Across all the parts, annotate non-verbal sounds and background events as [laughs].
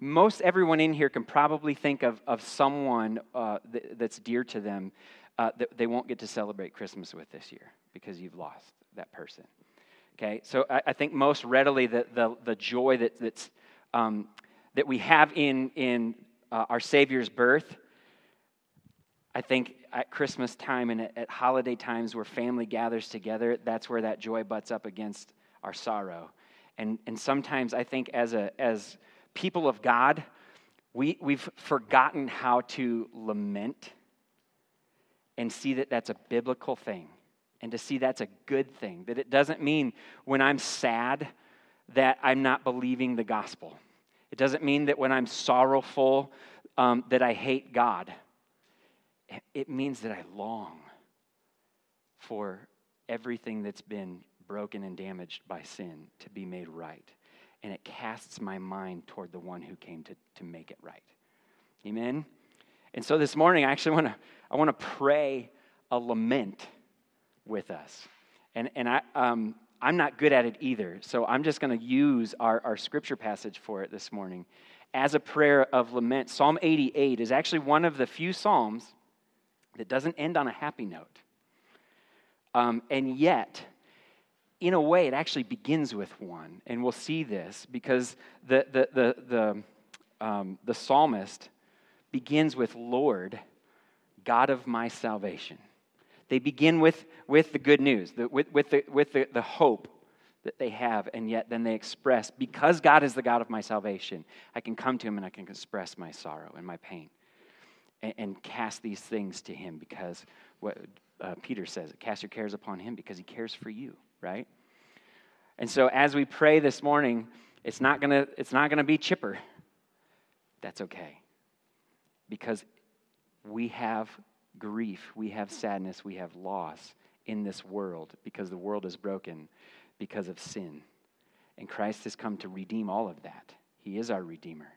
most everyone in here can probably think of, of someone uh, th- that's dear to them uh, that they won't get to celebrate Christmas with this year because you've lost that person. Okay, so I, I think most readily the, the, the joy that, that's, um, that we have in, in uh, our Savior's birth, I think at Christmas time and at, at holiday times where family gathers together, that's where that joy butts up against our sorrow. And, and sometimes I think as, a, as people of God, we, we've forgotten how to lament and see that that's a biblical thing and to see that's a good thing. That it doesn't mean when I'm sad that I'm not believing the gospel. It doesn't mean that when I'm sorrowful um, that I hate God. It means that I long for everything that's been broken and damaged by sin to be made right. And it casts my mind toward the one who came to, to make it right. Amen? And so this morning, I actually want to I want to pray a lament with us. And, and I, um, I'm not good at it either, so I'm just going to use our, our scripture passage for it this morning as a prayer of lament. Psalm 88 is actually one of the few Psalms that doesn't end on a happy note. Um, and yet, in a way, it actually begins with one. And we'll see this because the, the, the, the, um, the psalmist begins with Lord, God of my salvation. They begin with, with the good news, the, with, with, the, with the, the hope that they have, and yet then they express, because God is the God of my salvation, I can come to Him and I can express my sorrow and my pain and, and cast these things to Him because what uh, Peter says, cast your cares upon Him because He cares for you, right? And so as we pray this morning, it's not gonna, it's not gonna be chipper. That's okay. Because we have grief, we have sadness, we have loss in this world because the world is broken because of sin. And Christ has come to redeem all of that. He is our Redeemer.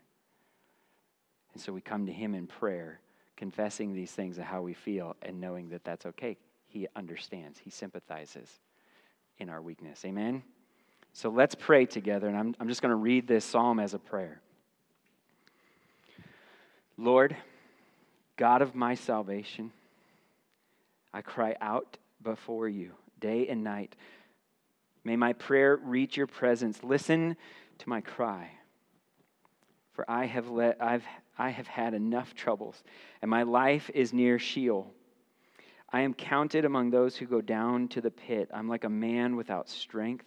And so we come to Him in prayer, confessing these things and how we feel, and knowing that that's okay. He understands, He sympathizes in our weakness. Amen? So let's pray together, and I'm, I'm just going to read this psalm as a prayer. Lord, God of my salvation, I cry out before you day and night. May my prayer reach your presence. Listen to my cry. For I have, let, I've, I have had enough troubles, and my life is near Sheol. I am counted among those who go down to the pit. I'm like a man without strength,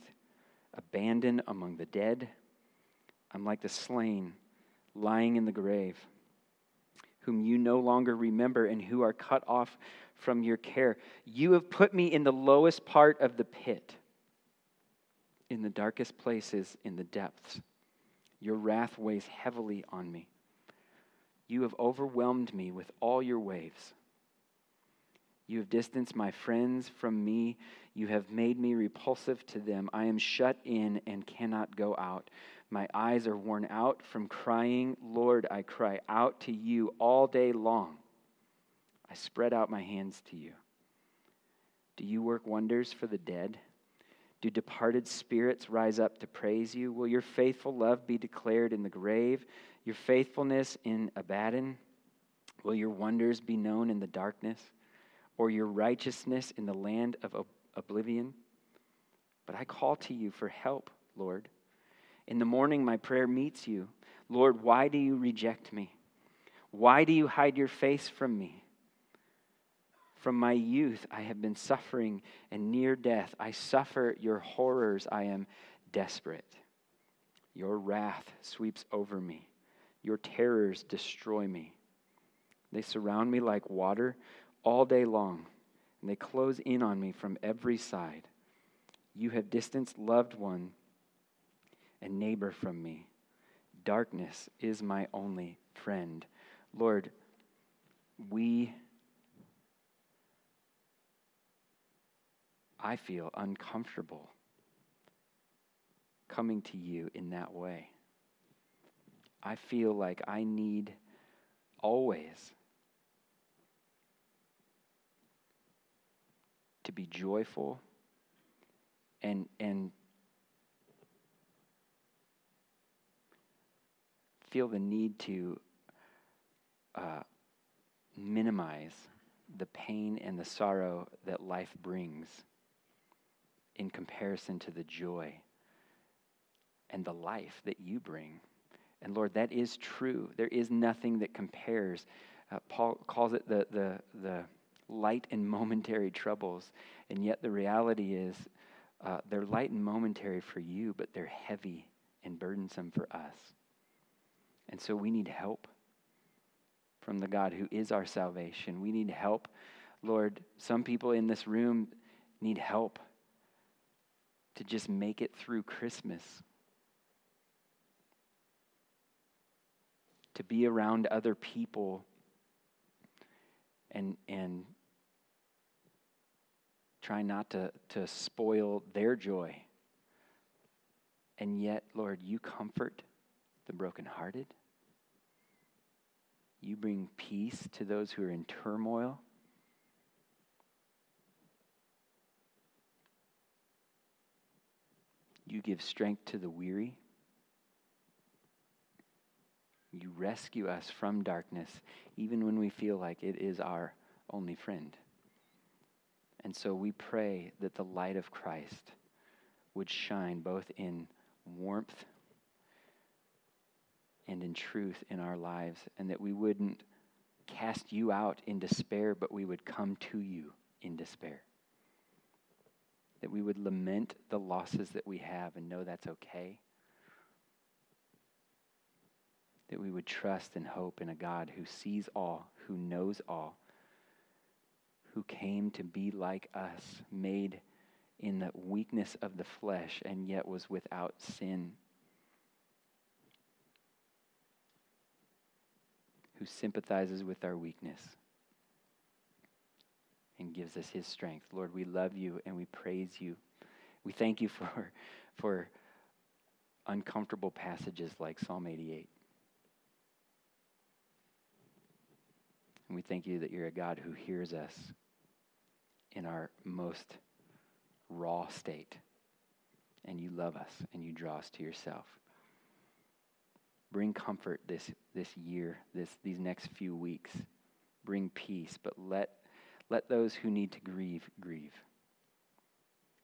abandoned among the dead. I'm like the slain lying in the grave whom you no longer remember and who are cut off from your care. You have put me in the lowest part of the pit, in the darkest places, in the depths. Your wrath weighs heavily on me. You have overwhelmed me with all your waves. You have distanced my friends from me. You have made me repulsive to them. I am shut in and cannot go out. My eyes are worn out from crying. Lord, I cry out to you all day long. I spread out my hands to you. Do you work wonders for the dead? Do departed spirits rise up to praise you? Will your faithful love be declared in the grave, your faithfulness in Abaddon? Will your wonders be known in the darkness, or your righteousness in the land of oblivion? But I call to you for help, Lord. In the morning, my prayer meets you. Lord, why do you reject me? Why do you hide your face from me? From my youth, I have been suffering and near death. I suffer your horrors. I am desperate. Your wrath sweeps over me. Your terrors destroy me. They surround me like water all day long, and they close in on me from every side. You have distanced loved one and neighbor from me. Darkness is my only friend. Lord, we, I feel uncomfortable coming to you in that way. I feel like I need always to be joyful and, and feel the need to uh, minimize the pain and the sorrow that life brings in comparison to the joy and the life that you bring. And Lord, that is true. There is nothing that compares. Uh, Paul calls it the, the, the light and momentary troubles. And yet the reality is uh, they're light and momentary for you, but they're heavy and burdensome for us. And so we need help from the God who is our salvation. We need help. Lord, some people in this room need help to just make it through Christmas. To be around other people and and try not to, to spoil their joy. And yet, Lord, you comfort the brokenhearted. You bring peace to those who are in turmoil. You give strength to the weary. You rescue us from darkness, even when we feel like it is our only friend. And so we pray that the light of Christ would shine both in warmth and in truth in our lives, and that we wouldn't cast you out in despair, but we would come to you in despair. That we would lament the losses that we have and know that's okay. That we would trust and hope in a God who sees all, who knows all, who came to be like us, made in the weakness of the flesh, and yet was without sin. Who sympathizes with our weakness and gives us his strength. Lord, we love you and we praise you. We thank you for, [laughs] for uncomfortable passages like Psalm 88. And we thank you that you're a God who hears us in our most raw state. And you love us and you draw us to yourself. Bring comfort this, this year, this, these next few weeks. Bring peace, but let, let those who need to grieve grieve.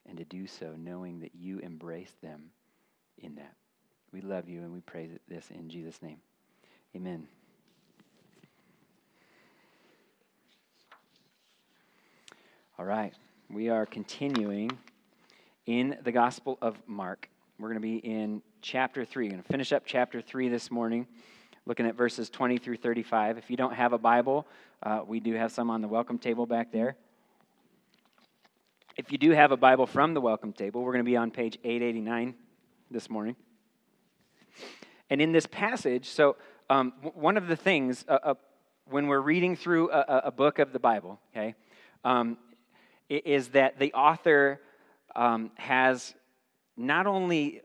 And to do so knowing that you embrace them in that. We love you and we praise this in Jesus' name. Amen. All right. We are continuing in the Gospel of Mark. We're going to be in chapter 3. We're going to finish up chapter 3 this morning, looking at verses 20 through 35. If you don't have a Bible, uh, we do have some on the welcome table back there. If you do have a Bible from the welcome table, we're going to be on page 889 this morning. And in this passage, so um, one of the things uh, uh, when we're reading through a, a, book of the Bible, okay, um, is that the author um, has not only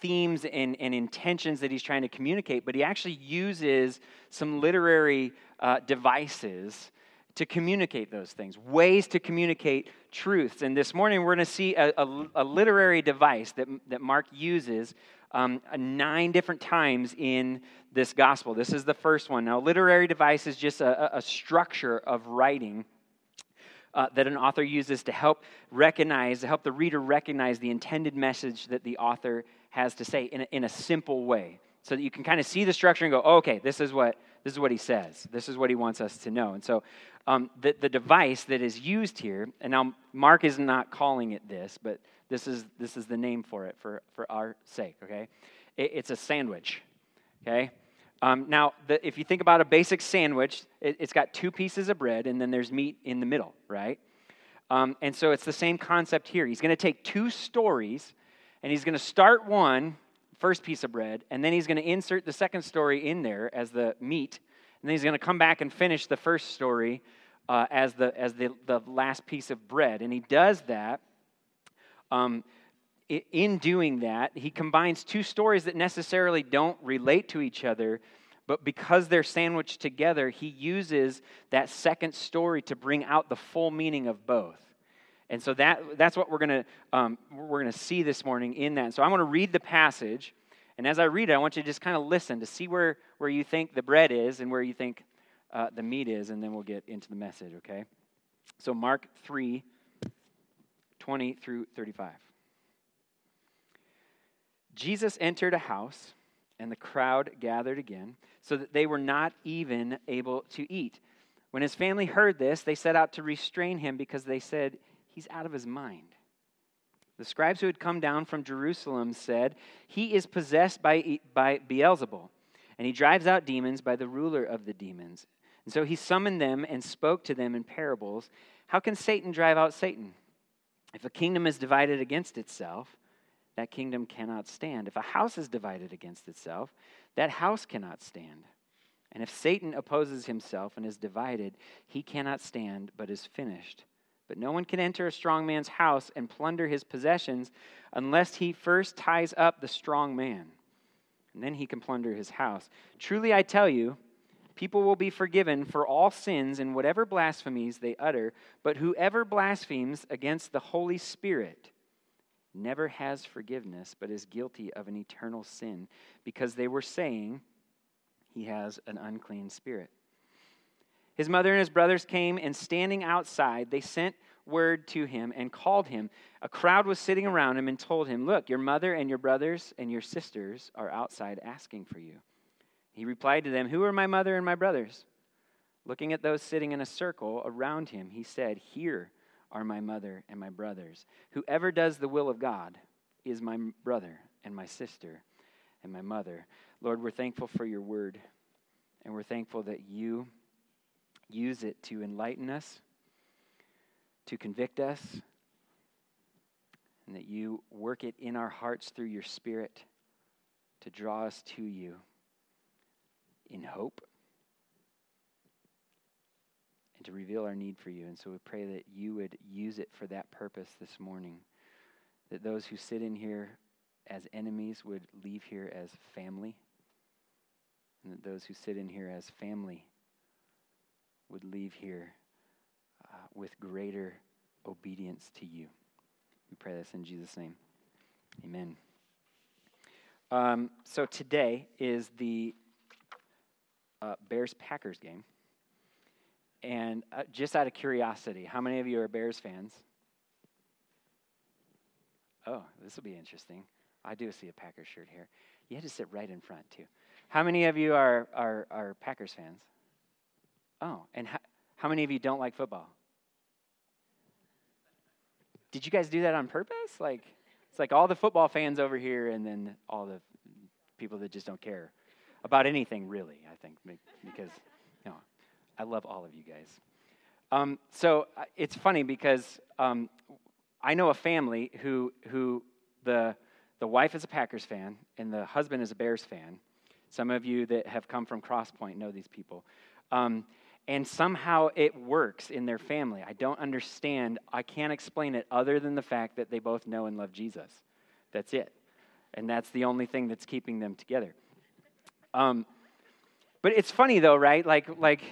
themes and, and, intentions that he's trying to communicate, but he actually uses some literary uh, devices to communicate those things, ways to communicate truths. And this morning we're going to see a, a, a, literary device that, that Mark uses um, nine different times in this gospel. This is the first one. Now, literary device is just a, a structure of writing uh, that an author uses to help recognize, to help the reader recognize the intended message that the author has to say in a, in a simple way. So that you can kind of see the structure and go, oh, okay, this is what this is what he says. This is what he wants us to know. And so um, the, the device that is used here, and now Mark is not calling it this, but this is this is the name for it for, for our sake, okay? It, it's a sandwich. Okay? Um, now, the, if you think about a basic sandwich, it, has got two pieces of bread and then there's meat in the middle, right? Um, and so it's the same concept here. He's going to take two stories and he's going to start one, first piece of bread, and then he's going to insert the second story in there as the meat. And then he's going to come back and finish the first story uh, as, the, as the, the last piece of bread. And he does that. Um, in doing that, he combines two stories that necessarily don't relate to each other, but because they're sandwiched together, he uses that second story to bring out the full meaning of both. And so that, that's what we're going um, we're going to see this morning in that. So I'm going to read the passage, And as I read it, I want you to just kind of listen to see where, where you think the bread is and where you think uh, the meat is, and then we'll get into the message, okay? So, Mark 3 20 through 35. Jesus entered a house, and the crowd gathered again, so that they were not even able to eat. When his family heard this, they set out to restrain him because they said, He's out of his mind. The scribes who had come down from Jerusalem said, He is possessed by, by Beelzebul, and he drives out demons by the ruler of the demons. And so he summoned them and spoke to them in parables. How can Satan drive out Satan? If a kingdom is divided against itself, that kingdom cannot stand. If a house is divided against itself, that house cannot stand. And if Satan opposes himself and is divided, he cannot stand, but is finished. But no one can enter a strong man's house and plunder his possessions unless he first ties up the strong man. And then he can plunder his house. Truly, I tell you, people will be forgiven for all sins and whatever blasphemies they utter, but whoever blasphemes against the Holy Spirit never has forgiveness, but is guilty of an eternal sin, because they were saying he has an unclean spirit. His mother and his brothers came, and standing outside, they sent word to him and called him. A crowd was sitting around him and told him, Look, your mother and your brothers and your sisters are outside asking for you. He replied to them, Who are my mother and my brothers? Looking at those sitting in a circle around him, he said, Here are my mother and my brothers. Whoever does the will of God is my brother and my sister and my mother. Lord, we're thankful for your word, and we're thankful that you use it to enlighten us, to convict us, and that you work it in our hearts through your spirit to draw us to you in hope and to reveal our need for you. And so we pray that you would use it for that purpose this morning. That those who sit in here as enemies would leave here as family. And that those who sit in here as family would leave here uh, with greater obedience to you. We pray this in Jesus' name. Amen. Um, so today is the uh, Bears Packers game. And uh, just out of curiosity, how many of you are Bears fans? Oh, this will be interesting. I do see a Packers shirt here. You had to sit right in front, too. How many of you are, are, are Packers fans? Oh, and how, many of you don't like football? Did you guys do that on purpose? Like, it's like all the football fans over here, and then all the people that just don't care about anything, really, I think, because, I love all of you guys. Um, so uh, it's funny because um, I know a family who, who the, the wife is a Packers fan and the husband is a Bears fan. Some of you that have come from Crosspoint know these people. Um, and somehow it works in their family. I don't understand. I can't explain it other than the fact that they both know and love Jesus. That's it. And that's the only thing that's keeping them together. Um, but it's funny though, right? Like, like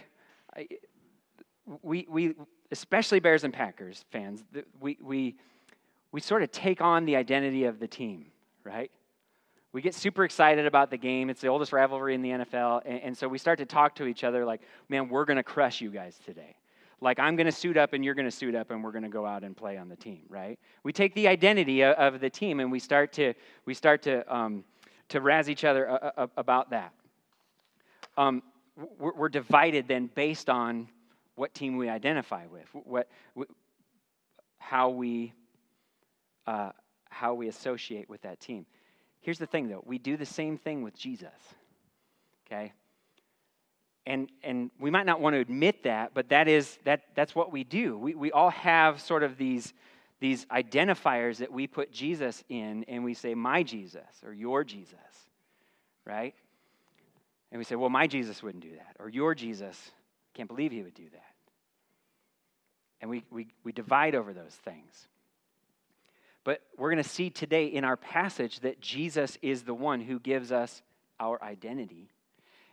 we, we, especially Bears and Packers fans, we, we, we sort of take on the identity of the team, right? We get super excited about the game. It's the oldest rivalry in the NFL. And, and so we start to talk to each other like, man, we're going to crush you guys today. Like, I'm going to suit up and you're going to suit up and we're going to go out and play on the team, right? We take the identity of, of the team and we start to, we start to, um, to razz each other uh, uh, about that. Um, we're, divided then based on what team we identify with, what, how we, uh, how we associate with that team. Here's the thing, though: we do the same thing with Jesus. Okay, and and we might not want to admit that, but that is that that's what we do. We we all have sort of these these identifiers that we put Jesus in, and we say, "My Jesus" or "Your Jesus," right? And we say, well, my Jesus wouldn't do that. Or your Jesus, can't believe he would do that. And we, we, we divide over those things. But we're going to see today in our passage that Jesus is the one who gives us our identity.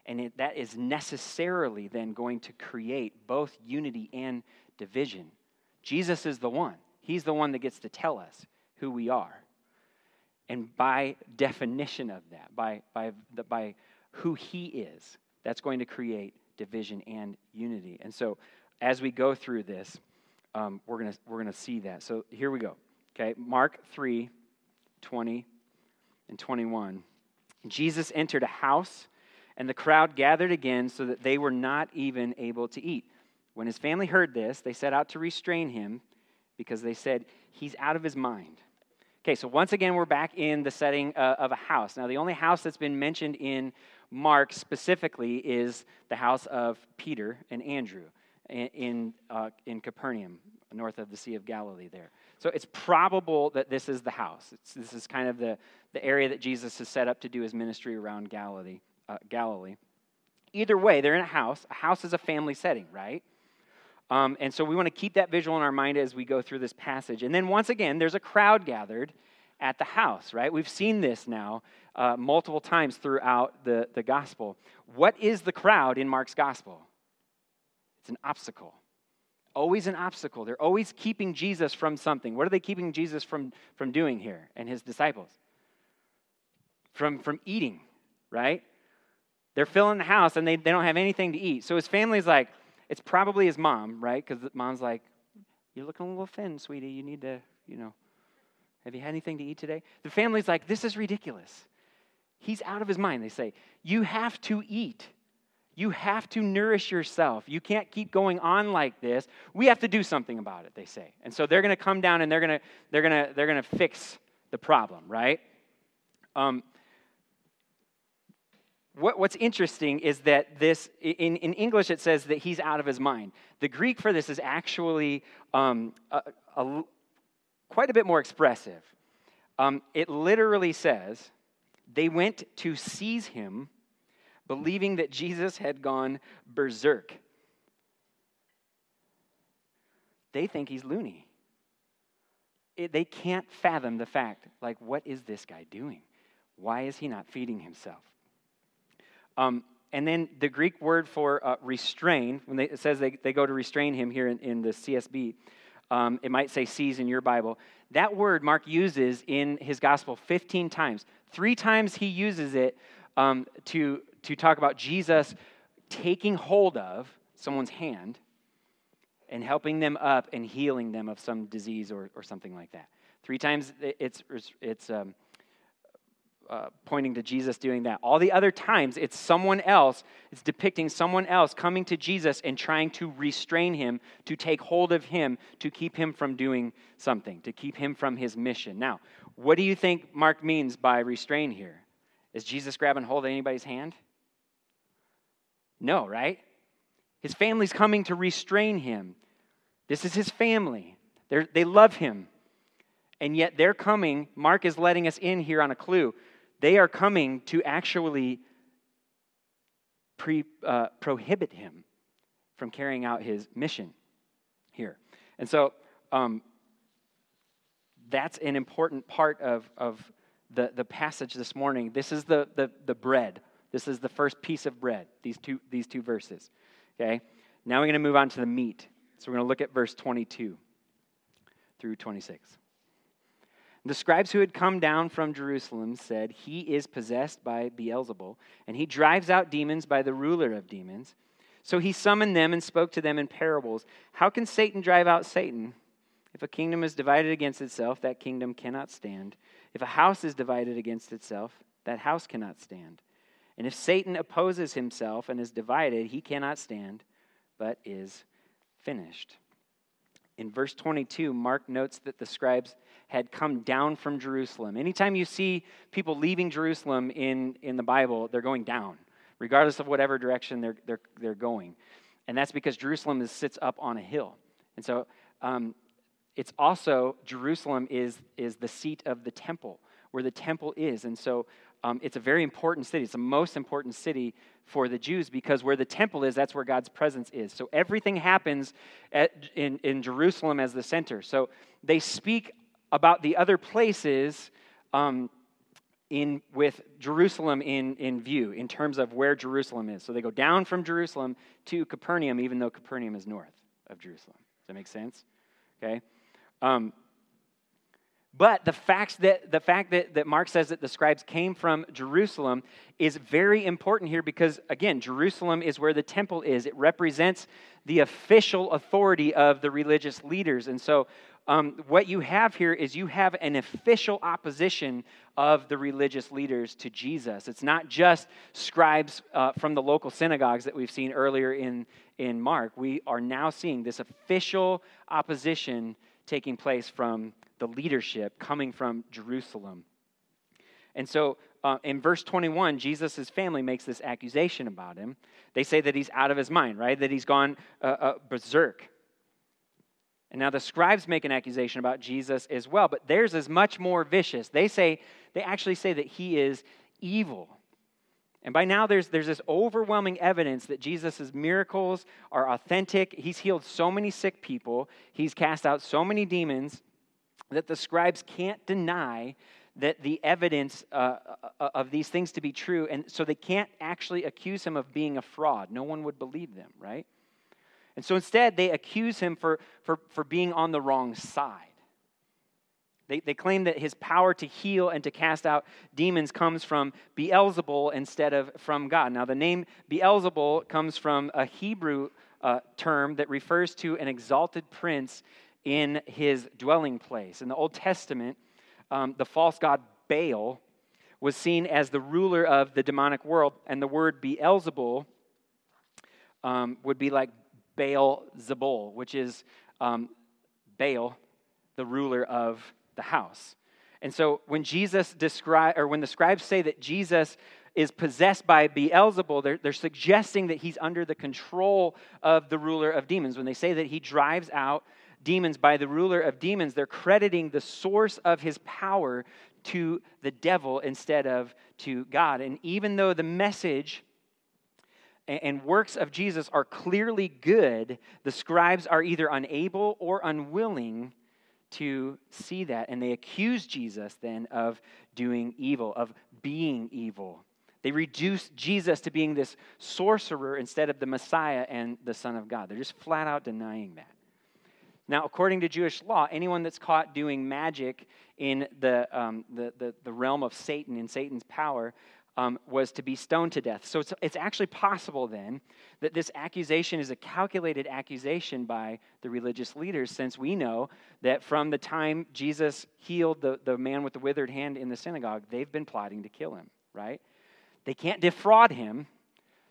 And it, that is necessarily then going to create both unity and division. Jesus is the one. He's the one that gets to tell us who we are. And by definition of that, by, by, the, by who he is, that's going to create division and unity. And so as we go through this, um, we're going we're gonna see that. So here we go. Okay, Mark 3 20 and 21. Jesus entered a house, and the crowd gathered again so that they were not even able to eat. When his family heard this, they set out to restrain him because they said, He's out of his mind. Okay, so once again, we're back in the setting uh, of a house. Now, the only house that's been mentioned in Mark specifically is the house of Peter and Andrew in, uh, in Capernaum, north of the Sea of Galilee there. So it's probable that this is the house. It's, this is kind of the, the area that Jesus has set up to do his ministry around Galilee. Uh, Galilee. Either way, they're in a house. A house is a family setting, right? Um, and so we want to keep that visual in our mind as we go through this passage. And then once again, there's a crowd gathered at the house, right? We've seen this now uh, multiple times throughout the, the gospel. What is the crowd in Mark's gospel? It's an obstacle. Always an obstacle. They're always keeping Jesus from something. What are they keeping Jesus from, from doing here and his disciples? From, from eating, right? They're filling the house and they, they don't have anything to eat. So his family's like, it's probably his mom, right? Because mom's like, You're looking a little thin, sweetie. You need to, you know, have you had anything to eat today? The family's like, This is ridiculous. He's out of his mind. They say, You have to eat. You have to nourish yourself. You can't keep going on like this. We have to do something about it, they say. And so they're going to come down and they're going to they're going to they're going to fix the problem, right? Um, what, what's interesting is that this, in, in English, it says that he's out of his mind. The Greek for this is actually um, a, a, quite a bit more expressive. Um, it literally says, they went to seize him, believing that Jesus had gone berserk. They think he's loony. It, they can't fathom the fact, like, what is this guy doing? Why is he not feeding himself? Um, and then the Greek word for uh, restrain, when they, it says they, they go to restrain him here in, in the CSB, um, it might say seize in your Bible. That word Mark uses in his gospel 15 times. Three times he uses it um, to, to talk about Jesus taking hold of someone's hand and helping them up and healing them of some disease or, or something like that. Three times it's, it's um, uh, pointing to Jesus doing that. All the other times, it's someone else, it's depicting someone else coming to Jesus and trying to restrain him, to take hold of him, to keep him from doing something, to keep him from his mission. Now, what do you think Mark means by restrain here? Is Jesus grabbing hold of anybody's hand? No, right? His family's coming to restrain him. This is his family. They're, they love him. And yet they're coming. Mark is letting us in here on a clue. They are coming to actually pre, uh, prohibit him from carrying out his mission here. And so um, that's an important part of, of the, the passage this morning. This is the, the, the bread. This is the first piece of bread, these two, these two verses. Okay? Now we're going to move on to the meat. So we're going to look at verse 22 through 26. The scribes who had come down from Jerusalem said, He is possessed by Beelzebul, and he drives out demons by the ruler of demons. So he summoned them and spoke to them in parables. How can Satan drive out Satan? If a kingdom is divided against itself, that kingdom cannot stand. If a house is divided against itself, that house cannot stand. And if Satan opposes himself and is divided, he cannot stand, but is finished. In verse 22, Mark notes that the scribes had come down from Jerusalem. Anytime you see people leaving Jerusalem in, in the Bible, they're going down, regardless of whatever direction they're, they're, they're going. And that's because Jerusalem is, sits up on a hill. And so um, it's also, Jerusalem is, is the seat of the temple, where the temple is. And so um, it's a very important city. It's the most important city for the Jews because where the temple is, that's where God's presence is. So everything happens at, in, in Jerusalem as the center. So they speak about the other places um, in, with Jerusalem in, in view, in terms of where Jerusalem is. So they go down from Jerusalem to Capernaum, even though Capernaum is north of Jerusalem. Does that make sense? Okay. Um, But the, facts that, the fact that, that Mark says that the scribes came from Jerusalem is very important here because, again, Jerusalem is where the temple is. It represents the official authority of the religious leaders. And so, um, what you have here is you have an official opposition of the religious leaders to Jesus. It's not just scribes uh, from the local synagogues that we've seen earlier in, in Mark. We are now seeing this official opposition taking place from the leadership coming from Jerusalem. And so uh, in verse 21, Jesus' family makes this accusation about him. They say that he's out of his mind, right? That he's gone uh, uh, berserk. And now the scribes make an accusation about Jesus as well, but theirs is much more vicious. They say, they actually say that he is evil. And by now, there's, there's this overwhelming evidence that Jesus' miracles are authentic. He's healed so many sick people, he's cast out so many demons that the scribes can't deny that the evidence uh, uh, of these things to be true, and so they can't actually accuse him of being a fraud. No one would believe them, right? And so instead, they accuse him for, for, for being on the wrong side. They, they claim that his power to heal and to cast out demons comes from Beelzebul instead of from God. Now, the name Beelzebul comes from a Hebrew uh, term that refers to an exalted prince in his dwelling place. In the Old Testament, um, the false god Baal was seen as the ruler of the demonic world, and the word Beelzebul um, would be like Baal Zebul, which is um, Baal, the ruler of the house. And so when Jesus describe, or when the scribes say that Jesus is possessed by Beelzebul, they're, they're suggesting that he's under the control of the ruler of demons. When they say that he drives out demons by the ruler of demons, they're crediting the source of his power to the devil instead of to God. And even though the message and works of Jesus are clearly good, the scribes are either unable or unwilling to see that. And they accuse Jesus then of doing evil, of being evil. They reduce Jesus to being this sorcerer instead of the Messiah and the Son of God. They're just flat out denying that. Now, according to Jewish law, anyone that's caught doing magic in the, um, the, the, the, realm of Satan, in Satan's power, um, was to be stoned to death. So it's, it's actually possible then that this accusation is a calculated accusation by the religious leaders, since we know that from the time Jesus healed the, the man with the withered hand in the synagogue, they've been plotting to kill him, right? They can't defraud him,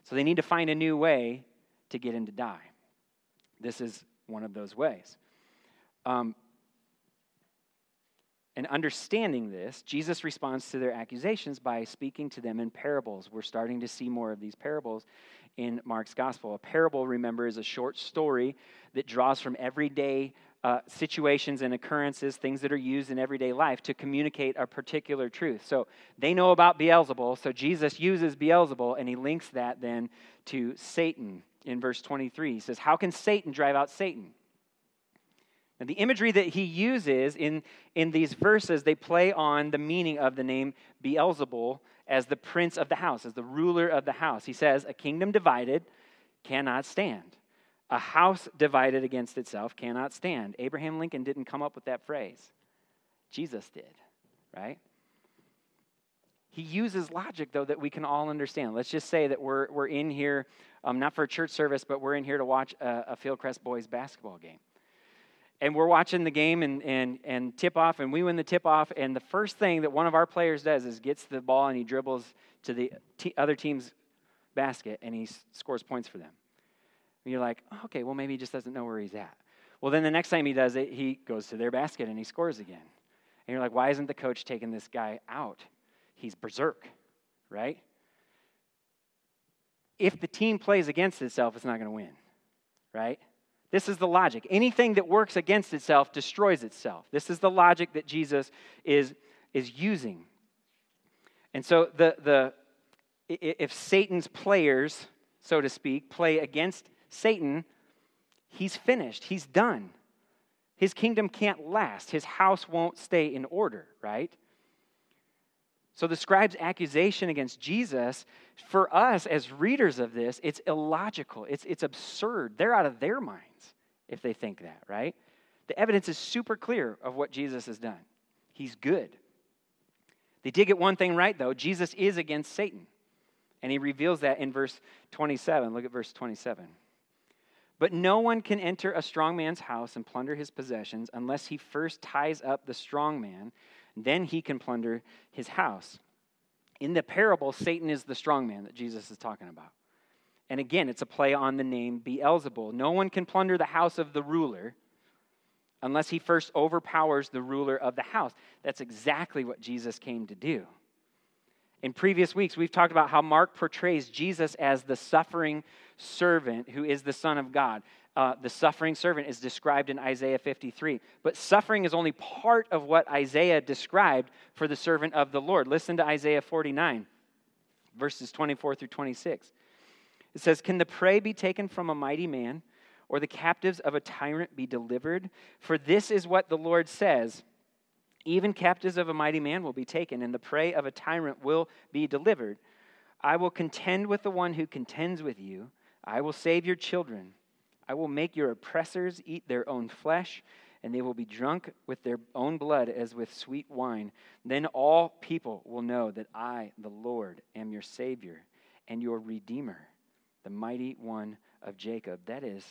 so they need to find a new way to get him to die. This is one of those ways. Um, and understanding this, Jesus responds to their accusations by speaking to them in parables. We're starting to see more of these parables in Mark's gospel. A parable, remember, is a short story that draws from everyday uh, situations and occurrences, things that are used in everyday life to communicate a particular truth. So they know about Beelzebul, so Jesus uses Beelzebul and he links that then to Satan in verse 23. He says, How can Satan drive out Satan? And the imagery that he uses in, in these verses, they play on the meaning of the name Beelzebul as the prince of the house, as the ruler of the house. He says, A kingdom divided cannot stand. A house divided against itself cannot stand. Abraham Lincoln didn't come up with that phrase, Jesus did, right? He uses logic, though, that we can all understand. Let's just say that we're, we're in here, um, not for a church service, but we're in here to watch a, a Fieldcrest boys basketball game and we're watching the game and, and, and tip off, and we win the tip off. And the first thing that one of our players does is gets the ball and he dribbles to the t- other team's basket and he s- scores points for them. And you're like, okay, well, maybe he just doesn't know where he's at. Well, then the next time he does it, he goes to their basket and he scores again. And you're like, why isn't the coach taking this guy out? He's berserk, right? If the team plays against itself, it's not going to win, right? This is the logic. Anything that works against itself destroys itself. This is the logic that Jesus is, is using. And so the, the if Satan's players, so to speak, play against Satan, he's finished. He's done. His kingdom can't last. His house won't stay in order, right? So the scribe's accusation against Jesus, for us as readers of this, it's illogical. It's, it's absurd. They're out of their minds if they think that, right? The evidence is super clear of what Jesus has done. He's good. They did get one thing right, though. Jesus is against Satan. And he reveals that in verse 27. Look at verse 27. But no one can enter a strong man's house and plunder his possessions unless he first ties up the strong man. Then he can plunder his house. In the parable, Satan is the strong man that Jesus is talking about. And again, it's a play on the name Beelzebul. No one can plunder the house of the ruler unless he first overpowers the ruler of the house. That's exactly what Jesus came to do. In previous weeks, we've talked about how Mark portrays Jesus as the suffering servant who is the Son of God. Uh, the suffering servant is described in Isaiah 53. But suffering is only part of what Isaiah described for the servant of the Lord. Listen to Isaiah 49, verses 24 through 26. It says, Can the prey be taken from a mighty man, or the captives of a tyrant be delivered? For this is what the Lord says. Even captives of a mighty man will be taken, and the prey of a tyrant will be delivered. I will contend with the one who contends with you. I will save your children. I will make your oppressors eat their own flesh, and they will be drunk with their own blood as with sweet wine. Then all people will know that I, the Lord, am your Savior and your Redeemer, the mighty one of Jacob. That is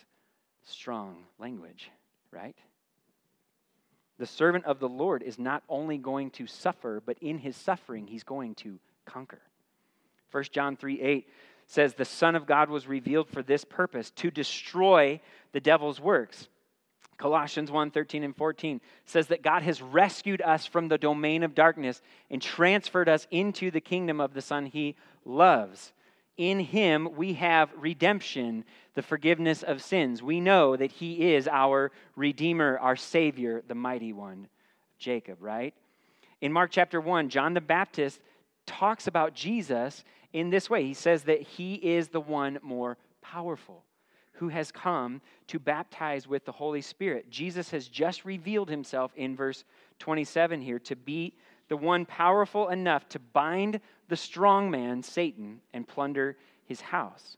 strong language, right? The servant of the Lord is not only going to suffer, but in his suffering, he's going to conquer. 1 John 3 8 says, The Son of God was revealed for this purpose, to destroy the devil's works. Colossians 1 13 and 14 says that God has rescued us from the domain of darkness and transferred us into the kingdom of the Son he loves. In him we have redemption, the forgiveness of sins. We know that he is our Redeemer, our Savior, the mighty one, Jacob, right? In Mark chapter 1, John the Baptist talks about Jesus in this way. He says that he is the one more powerful who has come to baptize with the Holy Spirit. Jesus has just revealed himself in verse 27 here to be the one powerful enough to bind the strong man, Satan, and plunder his house.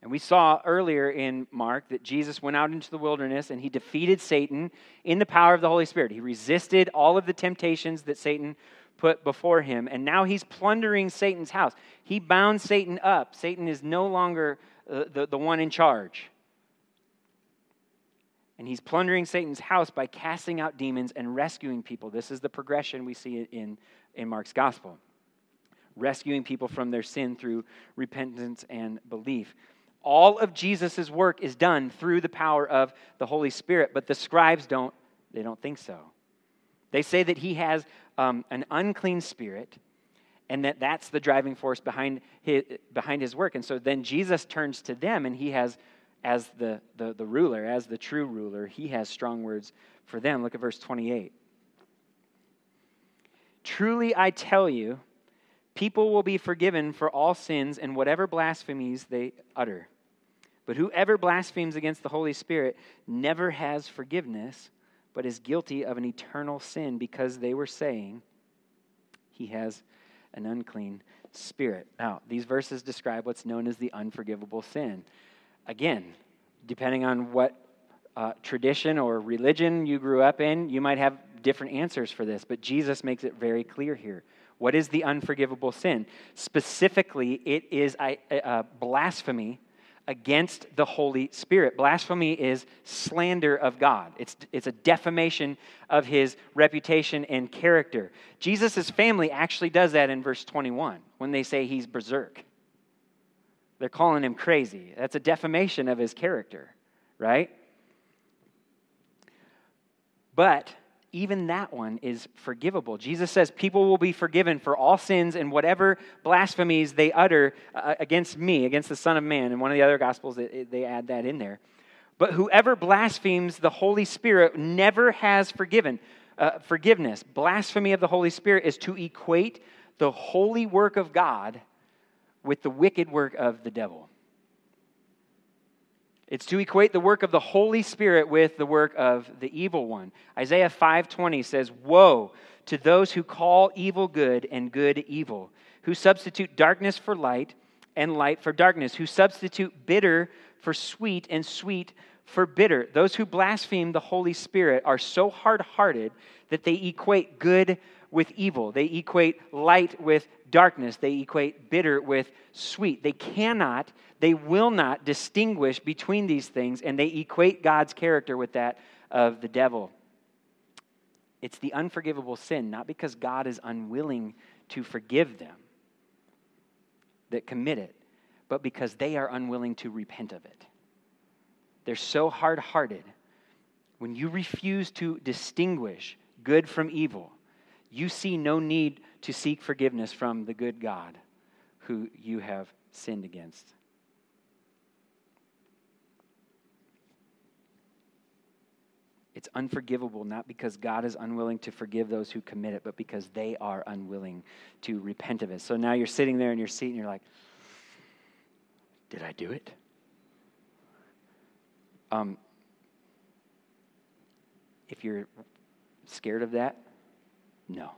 And we saw earlier in Mark that Jesus went out into the wilderness and he defeated Satan in the power of the Holy Spirit. He resisted all of the temptations that Satan put before him, and now he's plundering Satan's house. He bound Satan up. Satan is no longer uh, the, the one in charge. And he's plundering Satan's house by casting out demons and rescuing people. This is the progression we see in, in Mark's gospel rescuing people from their sin through repentance and belief. All of Jesus' work is done through the power of the Holy Spirit, but the scribes don't, they don't think so. They say that he has um, an unclean spirit and that that's the driving force behind his, behind his work. And so then Jesus turns to them and he has as the, the, the ruler, as the true ruler, he has strong words for them. Look at verse 28. Truly I tell you, people will be forgiven for all sins and whatever blasphemies they utter. But whoever blasphemes against the Holy Spirit never has forgiveness, but is guilty of an eternal sin because they were saying he has an unclean spirit. Now, these verses describe what's known as the unforgivable sin. Again, depending on what uh, tradition or religion you grew up in, you might have different answers for this, but Jesus makes it very clear here. What is the unforgivable sin? Specifically, it is a, a blasphemy against the Holy Spirit. Blasphemy is slander of God, it's, it's a defamation of his reputation and character. Jesus' family actually does that in verse 21 when they say he's berserk. They're calling him crazy. That's a defamation of his character, right? But even that one is forgivable. Jesus says people will be forgiven for all sins and whatever blasphemies they utter uh, against me, against the Son of Man. In one of the other Gospels, they add that in there. But whoever blasphemes the Holy Spirit never has forgiven. Uh, forgiveness. Blasphemy of the Holy Spirit is to equate the holy work of God with the wicked work of the devil. It's to equate the work of the Holy Spirit with the work of the evil one. Isaiah 5:20 says, "Woe to those who call evil good and good evil, who substitute darkness for light and light for darkness, who substitute bitter for sweet and sweet for bitter. Those who blaspheme the Holy Spirit are so hard hearted that they equate good with evil. They equate light with darkness. They equate bitter with sweet. They cannot, they will not distinguish between these things, and they equate God's character with that of the devil. It's the unforgivable sin, not because God is unwilling to forgive them that commit it, but because they are unwilling to repent of it. They're so hard hearted. When you refuse to distinguish good from evil, you see no need to seek forgiveness from the good God who you have sinned against. It's unforgivable not because God is unwilling to forgive those who commit it, but because they are unwilling to repent of it. So now you're sitting there in your seat and you're like, Did I do it? Um, if you're scared of that, no.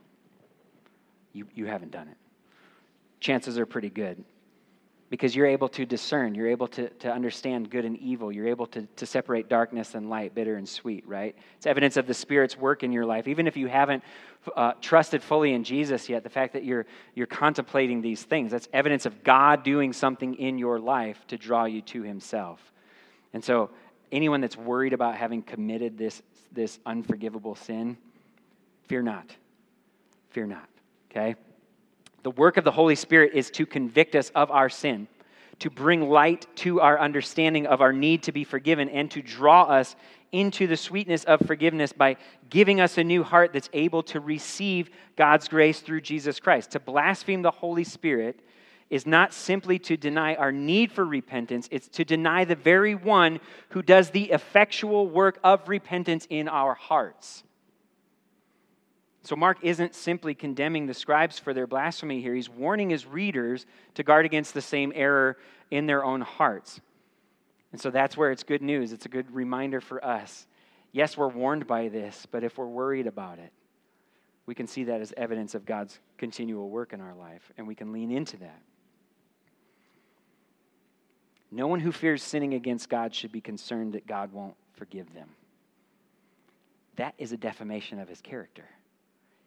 You, you haven't done it. Chances are pretty good because you're able to discern, you're able to, to understand good and evil, you're able to, to separate darkness and light, bitter and sweet, right? It's evidence of the Spirit's work in your life. Even if you haven't uh, trusted fully in Jesus yet, the fact that you're, you're contemplating these things, that's evidence of God doing something in your life to draw you to Himself. And so, anyone that's worried about having committed this, this unforgivable sin, fear not. Fear not, okay? The work of the Holy Spirit is to convict us of our sin, to bring light to our understanding of our need to be forgiven, and to draw us into the sweetness of forgiveness by giving us a new heart that's able to receive God's grace through Jesus Christ. To blaspheme the Holy Spirit is not simply to deny our need for repentance, it's to deny the very one who does the effectual work of repentance in our hearts. So, Mark isn't simply condemning the scribes for their blasphemy here. He's warning his readers to guard against the same error in their own hearts. And so that's where it's good news. It's a good reminder for us. Yes, we're warned by this, but if we're worried about it, we can see that as evidence of God's continual work in our life, and we can lean into that. No one who fears sinning against God should be concerned that God won't forgive them. That is a defamation of his character.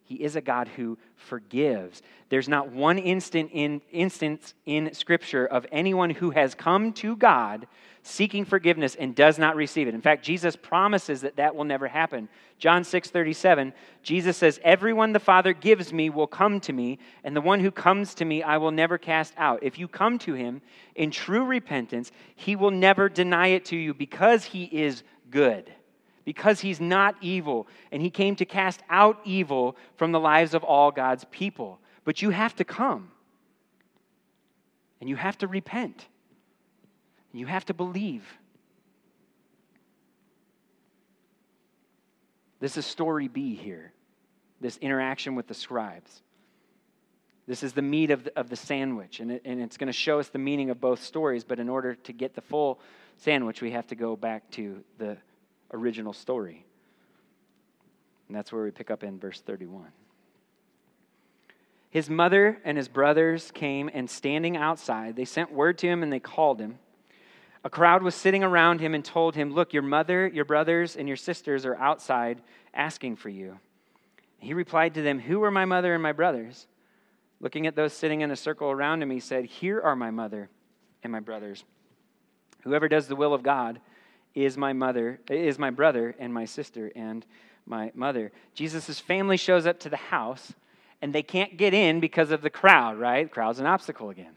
He is a God who forgives. There's not one instant in, instance in Scripture of anyone who has come to God seeking forgiveness and does not receive it. In fact, Jesus promises that that will never happen. John 6 37, Jesus says, Everyone the Father gives me will come to me, and the one who comes to me I will never cast out. If you come to him in true repentance, he will never deny it to you because he is good because he's not evil, and he came to cast out evil from the lives of all God's people. But you have to come, and you have to repent, and you have to believe. This is story B here, this interaction with the scribes. This is the meat of the, of the sandwich, and, it, and it's going to show us the meaning of both stories. But in order to get the full sandwich, we have to go back to the original story. And that's where we pick up in verse 31. His mother and his brothers came, and standing outside, they sent word to him and they called him. A crowd was sitting around him and told him, Look, your mother, your brothers, and your sisters are outside asking for you. He replied to them, Who are my mother and my brothers? Looking at those sitting in a circle around him, he said, Here are my mother and my brothers. Whoever does the will of God is my mother, is my brother and my sister and my mother. Jesus' family shows up to the house and they can't get in because of the crowd, right? The crowd's an obstacle again.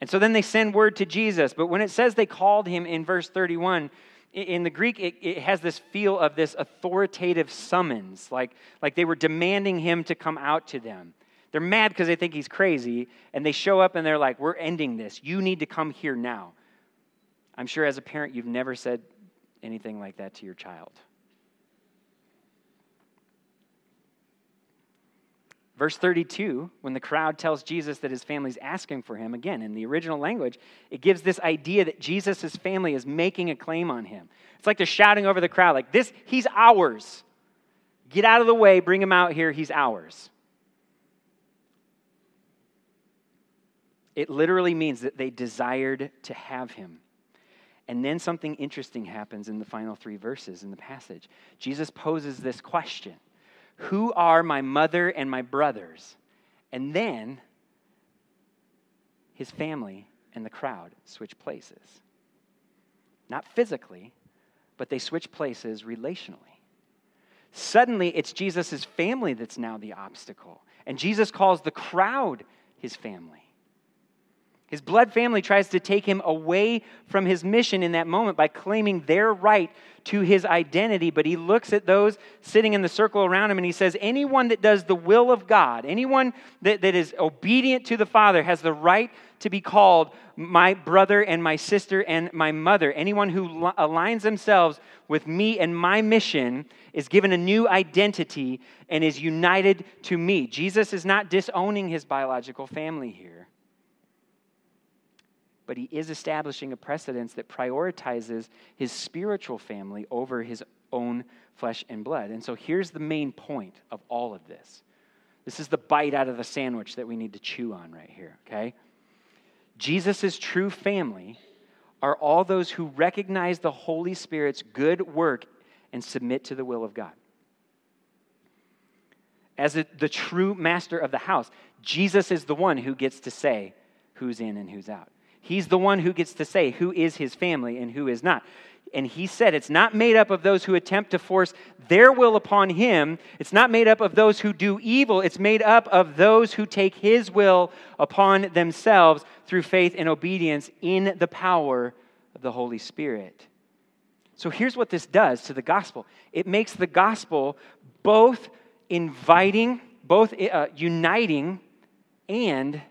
And so then they send word to Jesus. But when it says they called him in verse 31, in the Greek, it, it, has this feel of this authoritative summons, like, like they were demanding him to come out to them. They're mad because they think he's crazy, and they show up and they're like, We're ending this. You need to come here now. I'm sure as a parent, you've never said anything like that to your child. Verse 32, when the crowd tells Jesus that his family's asking for him, again, in the original language, it gives this idea that Jesus' family is making a claim on him. It's like they're shouting over the crowd, like, this, he's ours. Get out of the way, bring him out here, he's ours. It literally means that they desired to have him. And then something interesting happens in the final three verses in the passage. Jesus poses this question Who are my mother and my brothers? And then his family and the crowd switch places. Not physically, but they switch places relationally. Suddenly, it's Jesus' family that's now the obstacle. And Jesus calls the crowd his family. His blood family tries to take him away from his mission in that moment by claiming their right to his identity. But he looks at those sitting in the circle around him and he says, Anyone that does the will of God, anyone that, that is obedient to the Father, has the right to be called my brother and my sister and my mother. Anyone who aligns themselves with me and my mission is given a new identity and is united to me. Jesus is not disowning his biological family here but he is establishing a precedence that prioritizes his spiritual family over his own flesh and blood. And so here's the main point of all of this. This is the bite out of the sandwich that we need to chew on right here, okay? Jesus' true family are all those who recognize the Holy Spirit's good work and submit to the will of God. As a, the true master of the house, Jesus is the one who gets to say who's in and who's out. He's the one who gets to say who is his family and who is not. And he said it's not made up of those who attempt to force their will upon him. It's not made up of those who do evil. It's made up of those who take his will upon themselves through faith and obedience in the power of the Holy Spirit. So here's what this does to the gospel it makes the gospel both inviting, both uh, uniting, and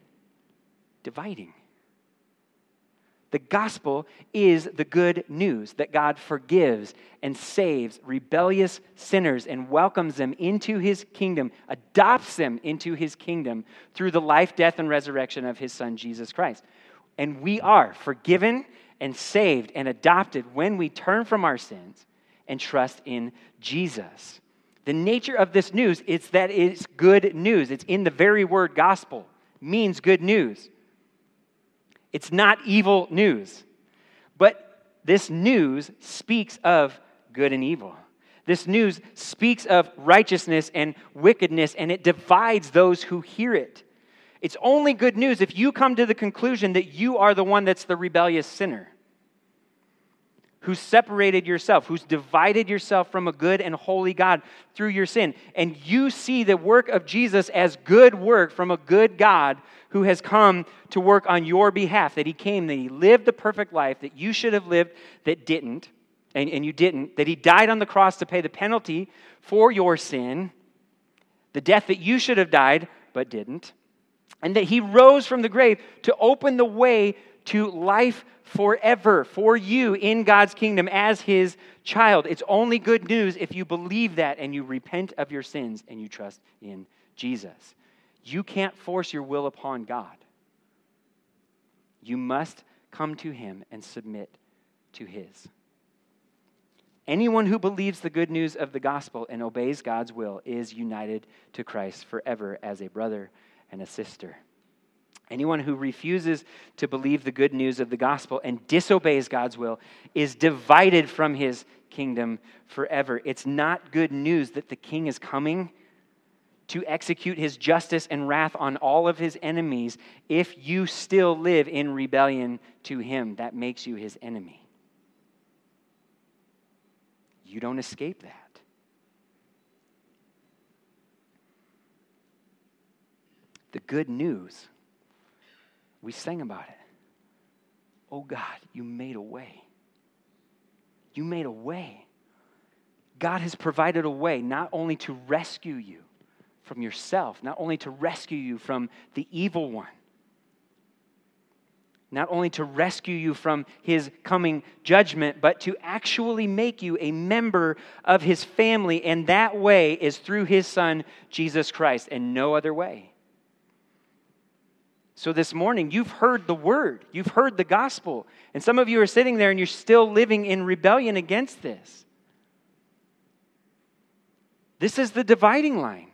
dividing. The gospel is the good news that God forgives and saves rebellious sinners and welcomes them into his kingdom, adopts them into his kingdom through the life, death, and resurrection of his son, Jesus Christ. And we are forgiven and saved and adopted when we turn from our sins and trust in Jesus. The nature of this news is that it's good news. It's in the very word gospel, means good news. It's not evil news. But this news speaks of good and evil. This news speaks of righteousness and wickedness, and it divides those who hear it. It's only good news if you come to the conclusion that you are the one that's the rebellious sinner who's separated yourself, who's divided yourself from a good and holy God through your sin. And you see the work of Jesus as good work from a good God who has come to work on your behalf, that he came, that he lived the perfect life that you should have lived that didn't, and, and you didn't, that he died on the cross to pay the penalty for your sin, the death that you should have died but didn't, and that he rose from the grave to open the way to life forever for you in God's kingdom as his child. It's only good news if you believe that and you repent of your sins and you trust in Jesus. You can't force your will upon God. You must come to him and submit to his. Anyone who believes the good news of the gospel and obeys God's will is united to Christ forever as a brother and a sister. Anyone who refuses to believe the good news of the gospel and disobeys God's will is divided from his kingdom forever. It's not good news that the king is coming to execute his justice and wrath on all of his enemies if you still live in rebellion to him. That makes you his enemy. You don't escape that. The good news we sang about it. Oh God, you made a way. You made a way. God has provided a way not only to rescue you from yourself, not only to rescue you from the evil one, not only to rescue you from his coming judgment, but to actually make you a member of his family. And that way is through his son, Jesus Christ, and no other way. So this morning, you've heard the word, you've heard the gospel, and some of you are sitting there and you're still living in rebellion against this. This is the dividing line.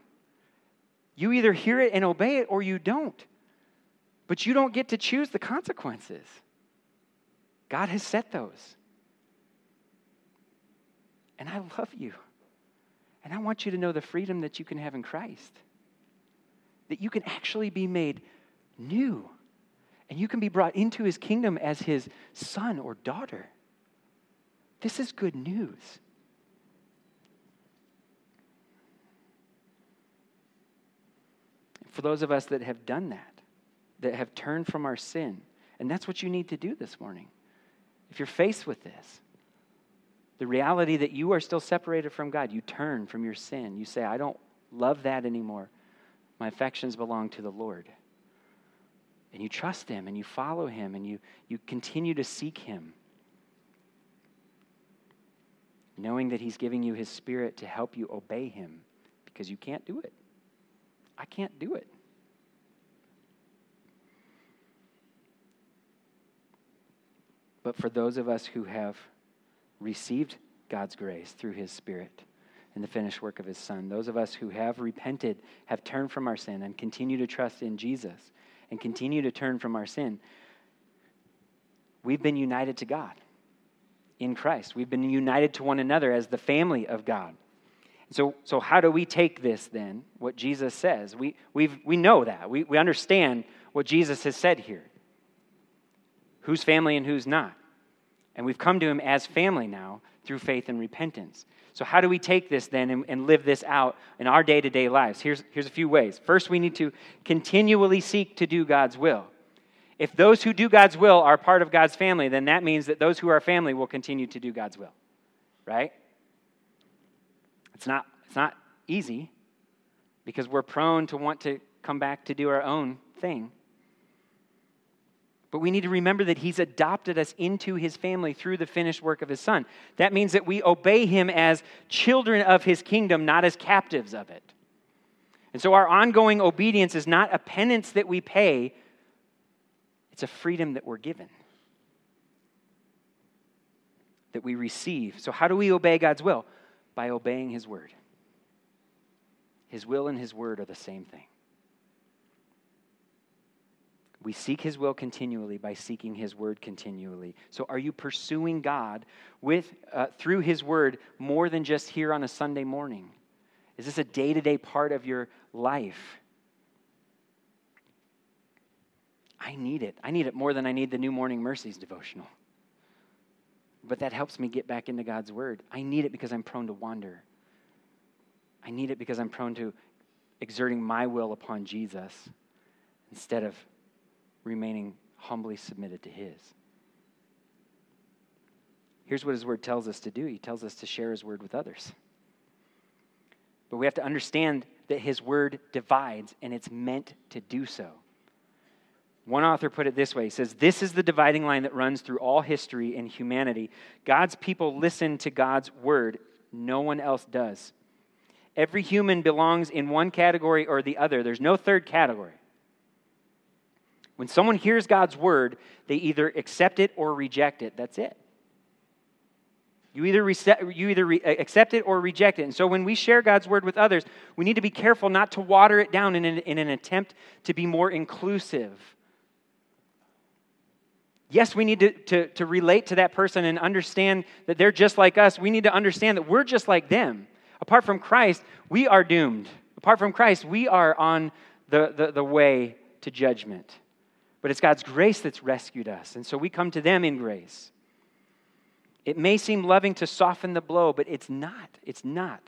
You either hear it and obey it or you don't. But you don't get to choose the consequences. God has set those. And I love you. And I want you to know the freedom that you can have in Christ. That you can actually be made new. And you can be brought into his kingdom as his son or daughter. This is good news. For those of us that have done that, that have turned from our sin, and that's what you need to do this morning. If you're faced with this, the reality that you are still separated from God, you turn from your sin. You say, I don't love that anymore. My affections belong to the Lord. And you trust Him and you follow Him and you, you continue to seek Him, knowing that He's giving you His Spirit to help you obey Him because you can't do it. I can't do it. But for those of us who have received God's grace through His Spirit and the finished work of His Son, those of us who have repented, have turned from our sin, and continue to trust in Jesus and continue to turn from our sin, we've been united to God in Christ. We've been united to one another as the family of God. So, so how do we take this then, what Jesus says? We, we we know that. We, we understand what Jesus has said here who's family and who's not. And we've come to him as family now through faith and repentance. So, how do we take this then and, and live this out in our day to day lives? Here's, here's a few ways. First, we need to continually seek to do God's will. If those who do God's will are part of God's family, then that means that those who are family will continue to do God's will, right? It's not, it's not easy because we're prone to want to come back to do our own thing. But we need to remember that He's adopted us into His family through the finished work of His Son. That means that we obey Him as children of His kingdom, not as captives of it. And so our ongoing obedience is not a penance that we pay, it's a freedom that we're given, that we receive. So, how do we obey God's will? By obeying His word. His will and His word are the same thing. We seek his will continually by seeking his word continually. So are you pursuing God with uh, through his word more than just here on a Sunday morning? Is this a day-to-day part of your life? I need it. I need it more than I need the new morning mercies devotional. But that helps me get back into God's word. I need it because I'm prone to wander. I need it because I'm prone to exerting my will upon Jesus instead of remaining humbly submitted to His. Here's what His Word tells us to do He tells us to share His Word with others. But we have to understand that His Word divides, and it's meant to do so. One author put it this way He says, This is the dividing line that runs through all history and humanity. God's people listen to God's Word, no one else does. Every human belongs in one category or the other, there's no third category. When someone hears God's word, they either accept it or reject it. That's it. You either, rece- you either re- accept it or reject it. And so when we share God's word with others, we need to be careful not to water it down in an, in an attempt to be more inclusive. Yes, we need to, to, to relate to that person and understand that they're just like us. We need to understand that we're just like them. Apart from Christ, we are doomed. Apart from Christ, we are on the, the, the way to judgment. But it's God's grace that's rescued us. And so we come to them in grace. It may seem loving to soften the blow, but it's not. It's not.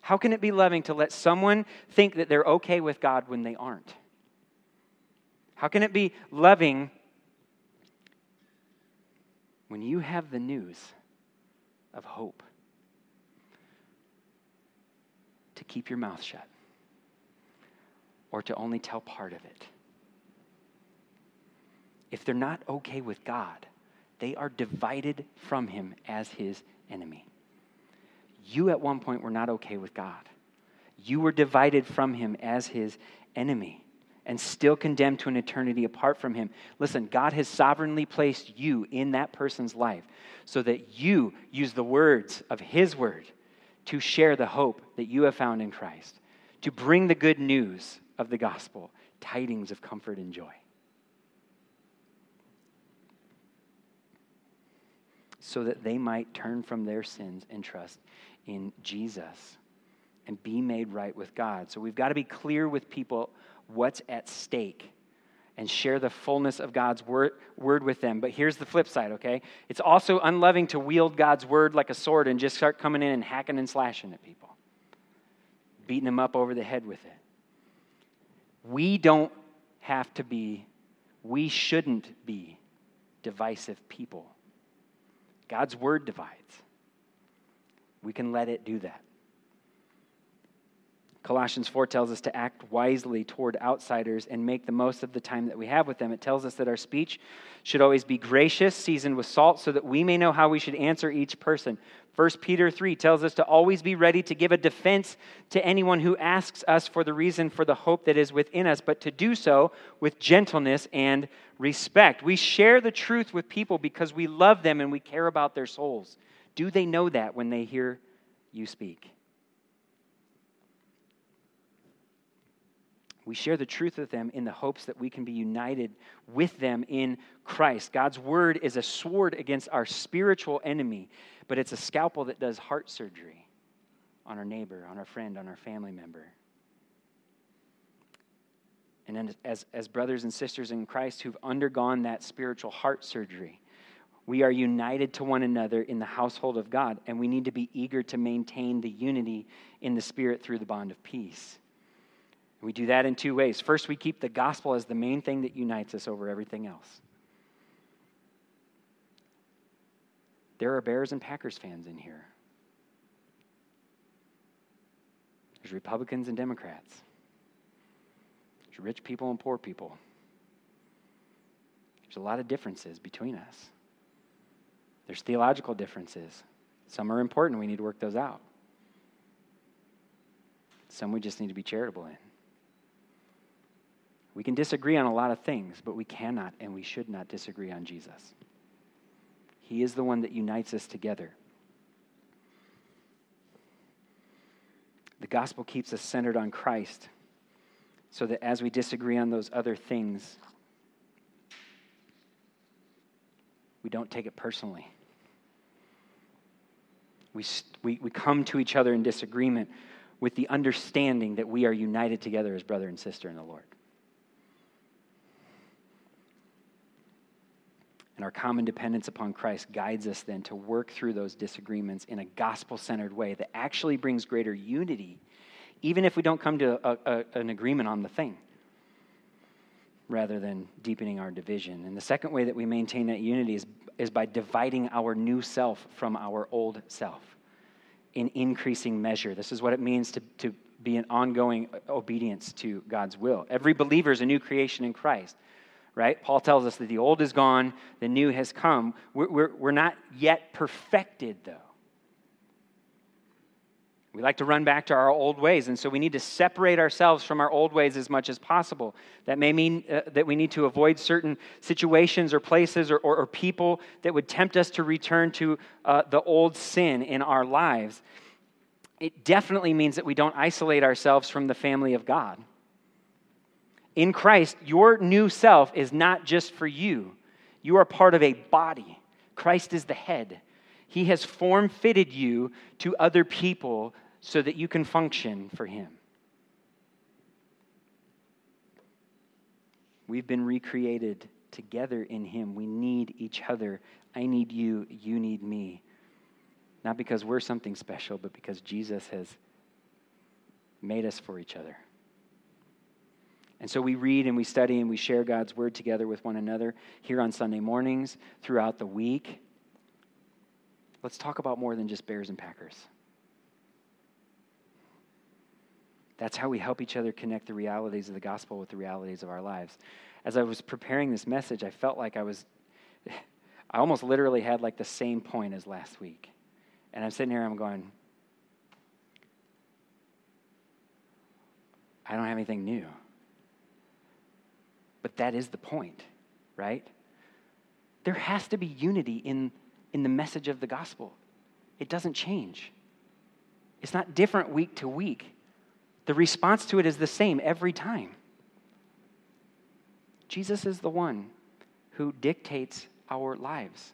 How can it be loving to let someone think that they're okay with God when they aren't? How can it be loving when you have the news of hope to keep your mouth shut or to only tell part of it? If they're not okay with God, they are divided from Him as His enemy. You at one point were not okay with God. You were divided from Him as His enemy and still condemned to an eternity apart from Him. Listen, God has sovereignly placed you in that person's life so that you use the words of His word to share the hope that you have found in Christ, to bring the good news of the gospel, tidings of comfort and joy. So that they might turn from their sins and trust in Jesus and be made right with God. So we've got to be clear with people what's at stake and share the fullness of God's word, word with them. But here's the flip side, okay? It's also unloving to wield God's word like a sword and just start coming in and hacking and slashing at people, beating them up over the head with it. We don't have to be, we shouldn't be divisive people. God's word divides. We can let it do that. Colossians 4 tells us to act wisely toward outsiders and make the most of the time that we have with them. It tells us that our speech should always be gracious, seasoned with salt, so that we may know how we should answer each person. 1 Peter 3 tells us to always be ready to give a defense to anyone who asks us for the reason for the hope that is within us, but to do so with gentleness and respect. We share the truth with people because we love them and we care about their souls. Do they know that when they hear you speak? We share the truth with them in the hopes that we can be united with them in Christ. God's word is a sword against our spiritual enemy, but it's a scalpel that does heart surgery on our neighbor, on our friend, on our family member. And as, as brothers and sisters in Christ who've undergone that spiritual heart surgery, we are united to one another in the household of God, and we need to be eager to maintain the unity in the Spirit through the bond of peace. We do that in two ways. First, we keep the gospel as the main thing that unites us over everything else. There are Bears and Packers fans in here. There's Republicans and Democrats. There's rich people and poor people. There's a lot of differences between us. There's theological differences. Some are important. We need to work those out. Some we just need to be charitable in. We can disagree on a lot of things, but we cannot and we should not disagree on Jesus. He is the one that unites us together. The gospel keeps us centered on Christ so that as we disagree on those other things, we don't take it personally. We, we, we come to each other in disagreement with the understanding that we are united together as brother and sister in the Lord. And our common dependence upon Christ guides us then to work through those disagreements in a gospel centered way that actually brings greater unity, even if we don't come to a, a, an agreement on the thing, rather than deepening our division. And the second way that we maintain that unity is, is by dividing our new self from our old self in increasing measure. This is what it means to, to be an ongoing obedience to God's will. Every believer is a new creation in Christ right? Paul tells us that the old is gone, the new has come. We're, we're, we're not yet perfected, though. We like to run back to our old ways, and so we need to separate ourselves from our old ways as much as possible. That may mean uh, that we need to avoid certain situations or places or, or, or people that would tempt us to return to uh, the old sin in our lives. It definitely means that we don't isolate ourselves from the family of God. In Christ, your new self is not just for you, you are part of a body. Christ is the head. He has form fitted you to other people so that you can function for Him. We've been recreated together in Him. We need each other. I need you, you need me. Not because we're something special, but because Jesus has made us for each other. And so we read and we study and we share God's word together with one another here on Sunday mornings, throughout the week. Let's talk about more than just Bears and Packers. That's how we help each other connect the realities of the gospel with the realities of our lives. As I was preparing this message, I felt like I was, [laughs] I almost literally had like the same point as last week. And I'm sitting here, I'm going, I don't have anything new. But that is the point, right? There has to be unity in, in the message of the gospel. It doesn't change. It's not different week to week. The response to it is the same every time. Jesus is the one who dictates our lives.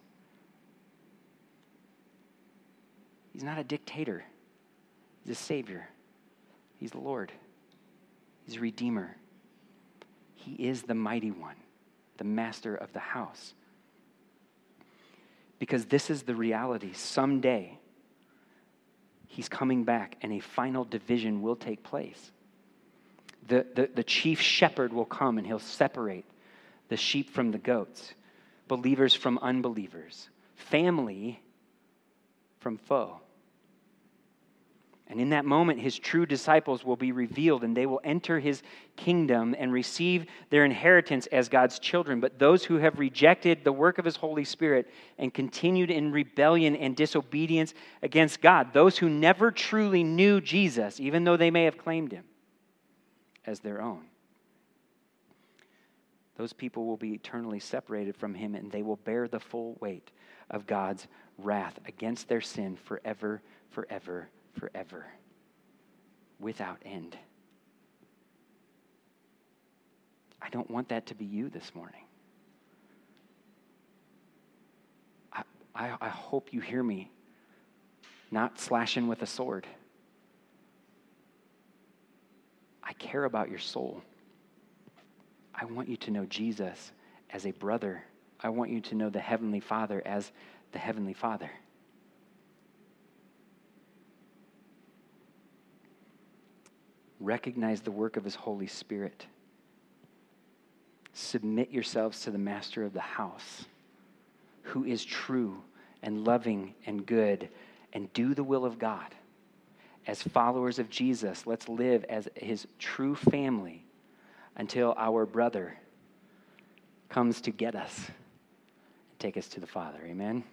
He's not a dictator, He's a Savior. He's the Lord, He's a Redeemer. He is the mighty one, the master of the house. Because this is the reality. Someday, He's coming back and a final division will take place. The, the, the chief shepherd will come and he'll separate the sheep from the goats, believers from unbelievers, family from foe. And in that moment, his true disciples will be revealed and they will enter his kingdom and receive their inheritance as God's children. But those who have rejected the work of his Holy Spirit and continued in rebellion and disobedience against God, those who never truly knew Jesus, even though they may have claimed him as their own, those people will be eternally separated from him and they will bear the full weight of God's wrath against their sin forever, forever, forever, without end. I don't want that to be you this morning. I, I, I hope you hear me not slashing with a sword. I care about your soul. I want you to know Jesus as a brother. I want you to know the Heavenly Father as the Heavenly Father. Recognize the work of His Holy Spirit. Submit yourselves to the master of the house, who is true and loving and good, and do the will of God. As followers of Jesus, let's live as His true family until our brother comes to get us and take us to the Father. Amen.